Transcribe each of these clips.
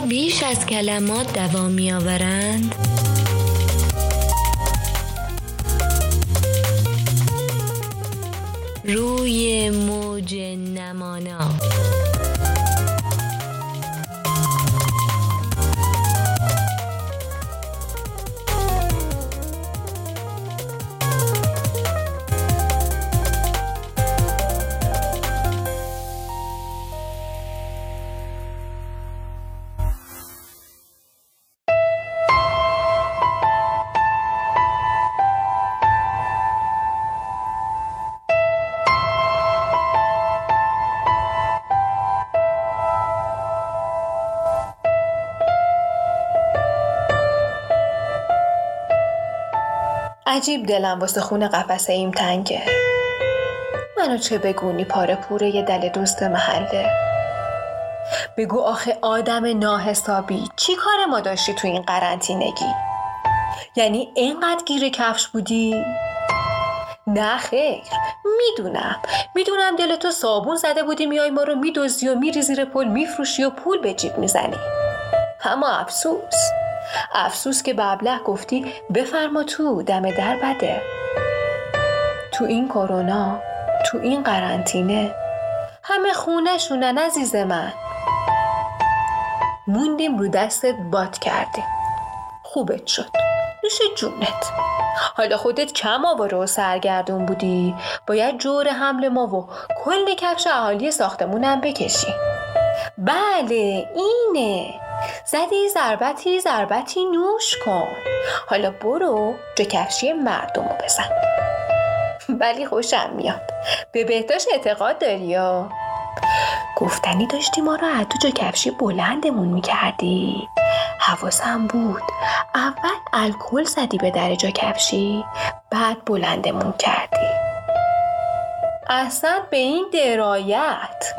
بیش از کلمات دوام می آورند؟ روی موج نمانا عجیب دلم واسه خونه قفسه ایم تنگه. منو چه بگونی پاره پوره یه دل دوست محله. بگو آخه آدم ناحسابی چی کار ما داشتی تو این قرنطینگی؟ یعنی اینقدر گیر کفش بودی؟ نه خیر می‌دونم. می‌دونم دل تو صابون زده بودی میای ما رو میدوزی و میری زیر پل میفروشی و پول به جیب می‌زنی. اما افسوس. افسوس که به گفتی بفرما تو دم در بده. تو این کرونا تو این قرنطینه همه خونه شونن عزیز من. موندیم رو دستت باد کردیم. خوبت شد. نوش جونت. حالا خودت کم آواره و سرگردون بودی. باید جور حمل ما و کل کفش اهالی ساختمونم بکشی. بله اینه. زدی ضربتی ضربتی نوش کن. حالا برو کفشی مردم رو بزن. ولی خوشم میاد. به بهتاش اعتقاد داری یا؟ گفتنی داشتی ما رو از تو کفشی بلندمون می‌کردی. حواسم بود. اول الکل زدی به درجا کفشی بعد بلندمون کردی. احسن به این درایت.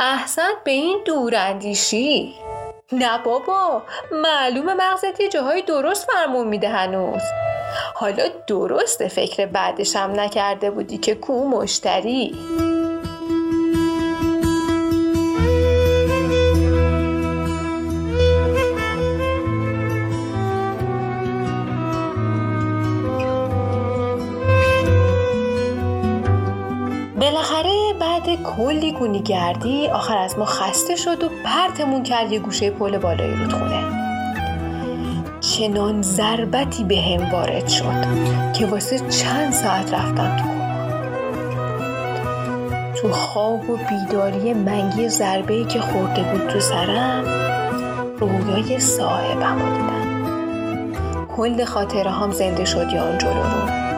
احسن به این دوراندیشی. نه بابا معلومه مغزت یه جاهای درست فرمون میده هنوز. حالا درسته فکر بعدشم نکرده بودی که کو مشتری؟ کلی گونی گردی آخر از ما خسته شد و پرتمون کرد یه گوشه پل بالای رودخونه. چنان ضربتی به هم وارد شد که واسه چند ساعت رفتم تو تو خواب و بیداری منگی ضربه که خورده بود تو سرم رویای صاحبم دیدم. کل خاطره هم زنده شد یا اون جلو رو.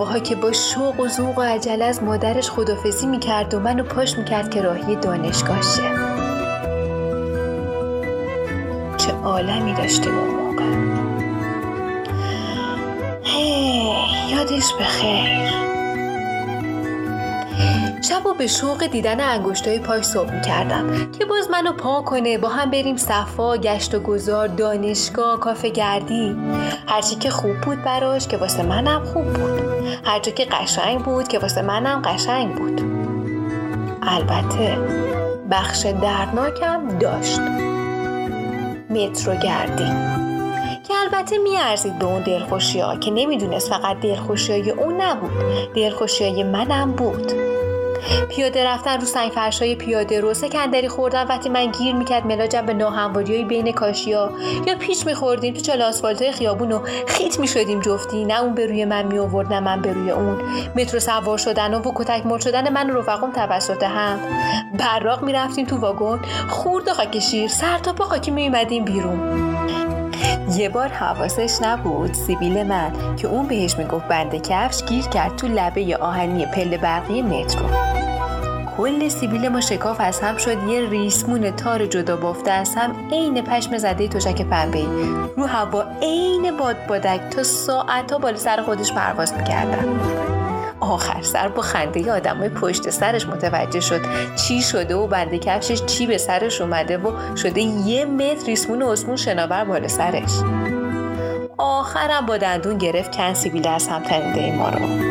موقع که با شوق و ذوق و عجله از مادرش خدافزی می‌کرد و منو پاش می‌کرد که راهی دانشگاه شه. چه عالمی داشتیم اون موقع. هی یادش بخیر. شب و به شوق دیدن انگشتای پاش صبح می‌کردم که باز منو پا کنه با هم بریم صفا گشت و گذار دانشگاه کافه گردی. هرچی که خوب بود براش که واسه منم خوب بود. هرچی که قشنگ بود که واسه منم قشنگ بود. البته بخش دردناکم داشت. مترو گردی. که البته میارزید به اون دلخوشی ها که نمی‌دونست فقط دلخوشی های اون نبود دلخوشی های منم بود. پیاده رفتن رو سنگ فرشای پیاده رو سکندری خوردن وقتی من گیر می‌کرد ملاجم به ناهمواری بین کاشیا یا پیچ میخوردیم تو چال آسفالتای خیابون و خیت می‌شدیم جفتی. نه اون به روی من میآورد نه من به روی اون. مترو سوار شدن و کتک مر شدن من و رفقام توسط هم. براق می‌رفتیم تو واگن. خورد خاک شیر سر تا پا خاکی میومدیم بیرون. یه بار حواسش نبود. سیبیل من که اون بهش می‌گفت بنده کفش گیر کرد تو لبه آهنی پله برقی مترو. کل سیبیل ما شکاف از هم شد. یه ریسمون تار جدا بافته از هم عین پشم زده تشک پنبه رو هوا عین باد بادک تا ساعتها بالا سر خودش پرواز می‌کردن. آخر سر با خنده آدمای پشت سرش متوجه شد چی شده و بنده کفشش چی به سرش اومده و شده یه متر ریسمون اسمون شناور بالا سرش. آخرم با دندون گرفت کن سیبیل از هم تنیده ما رو.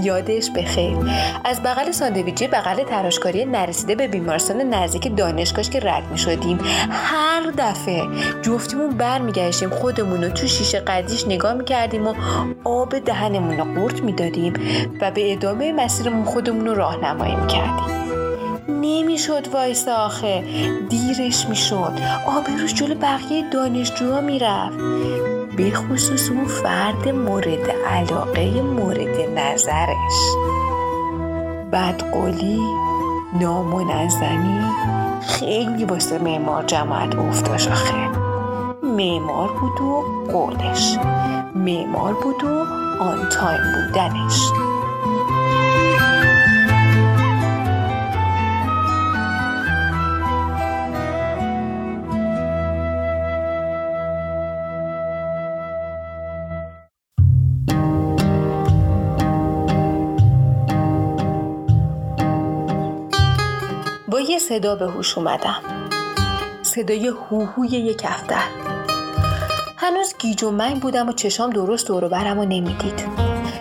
یادش بخیر. از بغل ساندویچی بغل تراشکاری نرسیده به بیمارستان نزدیک دانشگاهش که رد می شدیم هر دفعه جفتیمون برمیگشتیم خودمون رو تو شیشه قدیش نگاه می‌کردیم و آب دهنمون رو قورت می‌دادیم و به ادامه مسیرمون خودمون رو راهنمایی می‌کردیم. نمی‌شد وایس آخه. دیرش می‌شد. آبروش جلو بقیه دانشجوها می‌رفت. به خصوص اون فرد مورد علاقه مورد نظرش. بدقولی نامنظمی خیلی واسه معمار جماعت افتاش آخه. معمار بود و قولش. معمار بود و آن تایم بودنش. صدا به هوش اومدم. صدای هوهوی یک کفتر هنوز گیج و منگ بودم و چشام درست دورو برم و نمی‌دید.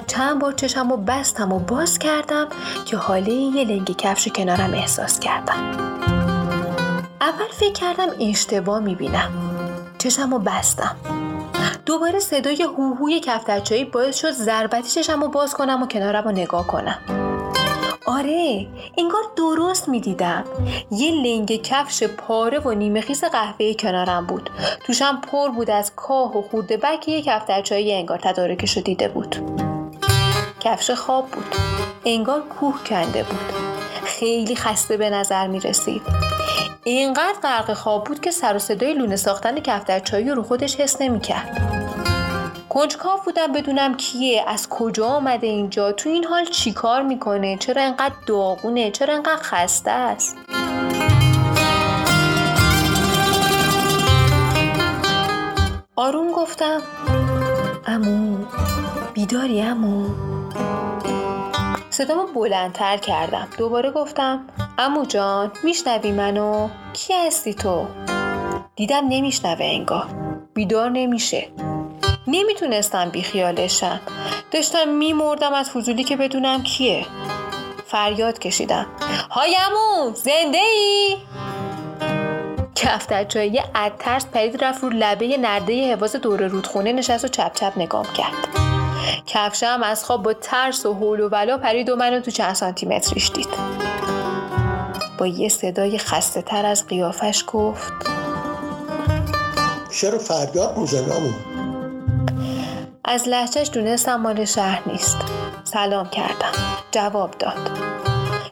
چند بار چشم و بستم و باز کردم که حاله یه لنگ کفش کنارم احساس کردم. اول فکر کردم اشتباه می‌بینم. چشم و بستم. دوباره صدای هوهوی کفترچایی باعث شد ضربتی چشم و باز کنم و کنارم رو نگاه کنم. آره انگار درست می‌دیدم. یه لنگ کفش پاره و نیمه خیس قهوه‌ای کنارم بود. توشم پر بود از کاه و خورده بک یه کفترچایی انگار تدارکش دیده بود. کفش خواب بود. انگار کوه کنده بود. خیلی خسته به نظر می رسید اینقدر غرق خواب بود که سر و صدای لونه ساختن کفترچایی رو خودش حس نمی کرد کنجکاو بودم بدونم کیه از کجا آمده اینجا تو این حال چی کار می‌کنه؟ چرا انقدر داغونه؟ چرا انقدر خسته است؟ آروم گفتم امو بیداری امو. صدامو بلندتر کردم. دوباره گفتم امو جان میشنوی منو؟ کی هستی تو؟ دیدم نمیشنوه انگار. بیدار نمیشه. نمی‌تونستم بیخیالشم. داشتم میمردم از فضولی که بدونم کیه. فریاد کشیدم. هایمو زنده ای؟ کفترچایی از ترس پرید رفت رو لبه نرده حواس دور رودخونه نشست و چپ چپ نگام کرد. کفشم از خواب با ترس و حول و ولا پرید و منو تو چند سانتیمتریش دید. با یه صدای خسته تر از قیافش گفت چرا فریاد می‌زنم از لحچش دونستم مال شهر نیست. سلام کردم. جواب داد.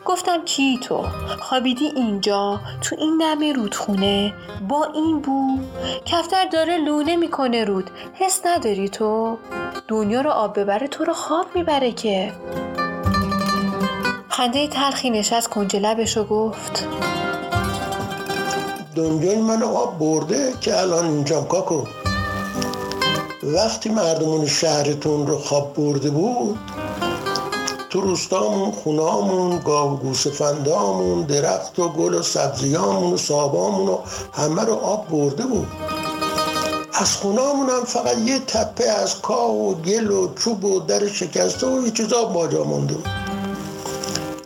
گفتم کی تو؟ خوابیدی اینجا؟ تو این نم رودخونه؟ با این بو؟ کفتر داره لونه می‌کنه رود. حس نداری تو؟ دنیا رو آب ببره تو رو خواب می‌بره که. خنده تلخی نشست کنج لبش و گفت. دنیای من آب برده که الان اینجام کاکو. وقتی مردمون شهرتون رو خواب برده بود تو روستامون خونامون گاو گوسفندامون درخت و گل و سبزیامون و سابامون و همه رو آب برده بود. از خونامون هم فقط یه تپه از کاه و گل و چوب و در شکسته و یه چیزا باجا مونده بود.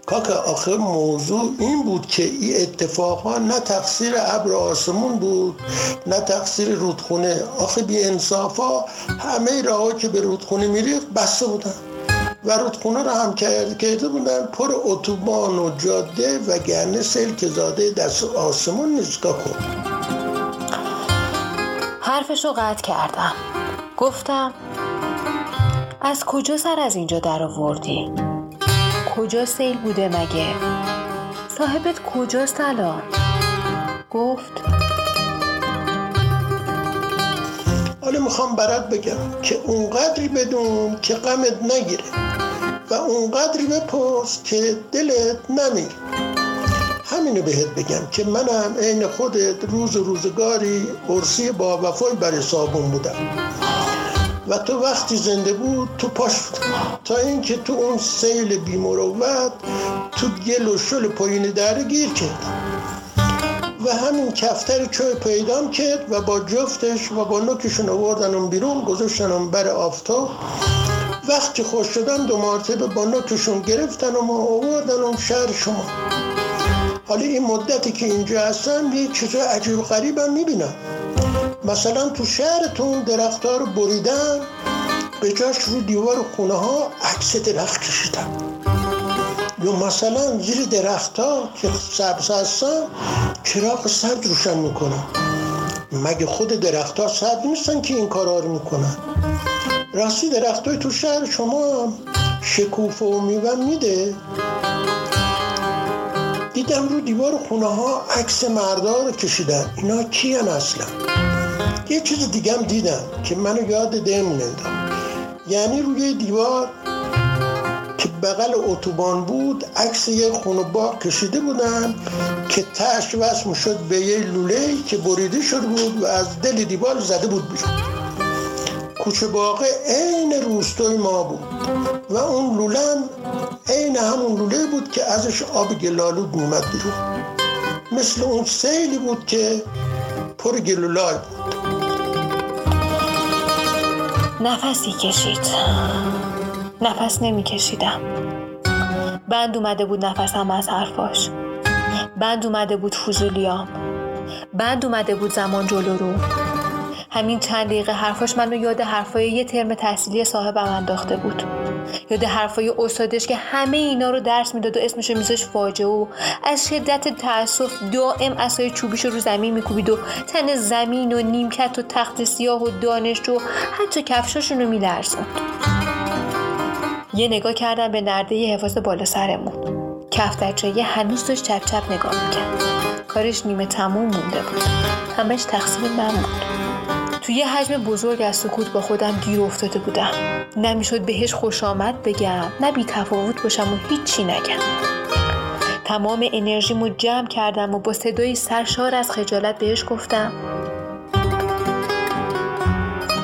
کاکا آخه موضوع این بود که این اتفاقها نه تقصیر ابر آسمون بود نه تقصیر رودخونه. آخه بی انصافا همه راه که به رودخونه میریخت بسته بودن و رودخونه رو هم کرده بودن. پر اتوبان و جاده و گرنه سیل که زاده دست آسمون نیست کن حرفش رو قطع کردم. گفتم از کجا سر از اینجا در آوردی؟ کجا سیل بوده مگه؟ صاحبت کجاست الان؟ گفت حالا می‌خوام برات بگم که اونقدری بدون که غمت نگیره و اونقدری بپرس که دلت نمیره همینو بهت بگم که منم عین خودت روز روزگاری عرصی با وفای برای صابون بودم و تو وقتی زنده بود تو پاش تا اینکه تو اون سیل بیمروت تو گل و شل پایین دره گیر کرد. و همین کفتر چای پیدام کرد و با جفتش و با نوکشون آوردن بیرون گذاشتن بر آفتاب. وقتی خوش شدن دو مرتبه با نوکشون گرفتن و آوردن اون شهر شما. حالا این مدتی که اینجا هستم یه چیزای عجیب غریب هم می‌بینم. مثلا تو شهرتون درختها رو بریدن به جاش رو دیوار خونه ها عکس درخت کشیدن. یا مثلا زیر درخت ها که سبز هستن چراغ سرد روشن می‌کنن. مگه خود درخت ها سرد نیستن که این کارا رو می‌کنن؟ راستی درخت های تو شهر شما شکوفه و میوه میده؟ دیدم رو دیوار خونه ها عکس مردا رو کشیدن. اینا کیان اصلا؟ یه چیز دیگه هم دیدم که منو یاد ده یعنی روی دیوار که بغل اتوبان بود عکس یه خونه کشیده بودن که تش وصل شد به یه لوله که بریده شده بود و از دل دیوار زده بود بیرون. کوچه باغ عین روستای ما بود و اون لوله عین همون لوله بود که ازش آب گلالود میمد بیرون. مثل اون سیلی بود که پر گلولای بود. نفسی کشید. نفس نمیکشیدم. بند اومده بود نفسم از حرفاش بند اومده بود فوزولیام بند اومده بود زمان جلو رو. همین چند دقیقه حرفاش منو یاد حرفای یه ترم تحصیلی صاحبم انداخته بود. یاد حرفای استادش که همه اینا رو درس می‌داد و اسمشو میذاش فاجعه و از شدت تاسف دائم اسای چوبیش رو زمین میکوبید و تن زمین و نیمکت و تخت سیاه و دانش و حتی کفشاشون رو میلرزوند. یه نگاه کردم به نرده یه حفاظ بالا سرمون. کفترچه هنوز داشت چپ چپ نگاه می‌کرد. کارش نیمه تموم مونده بود. همش تقصیر من بود. توی یه حجم بزرگ از سکوت با خودم گیر افتاده بودم. نمی‌شد بهش خوش آمد بگم نه بی تفاوت باشم و هیچی نگم. تمام انرژیمو جمع کردم و با صدای سرشار از خجالت بهش گفتم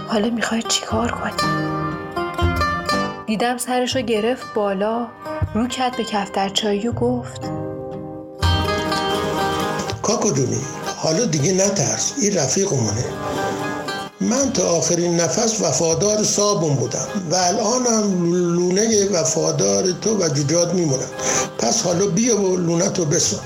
حالا می‌خوای چیکار کنی؟ دیدم سرشو گرفت بالا رو کرد به کفترچایی و گفت کاکو جونی حالا دیگه نترس این رفیقمونه. من تا آخرین نفس وفادار صابون بودم و الانم لونه وفادار تو و ججاد میمونم. پس حالا بیا و لونه تو بساز.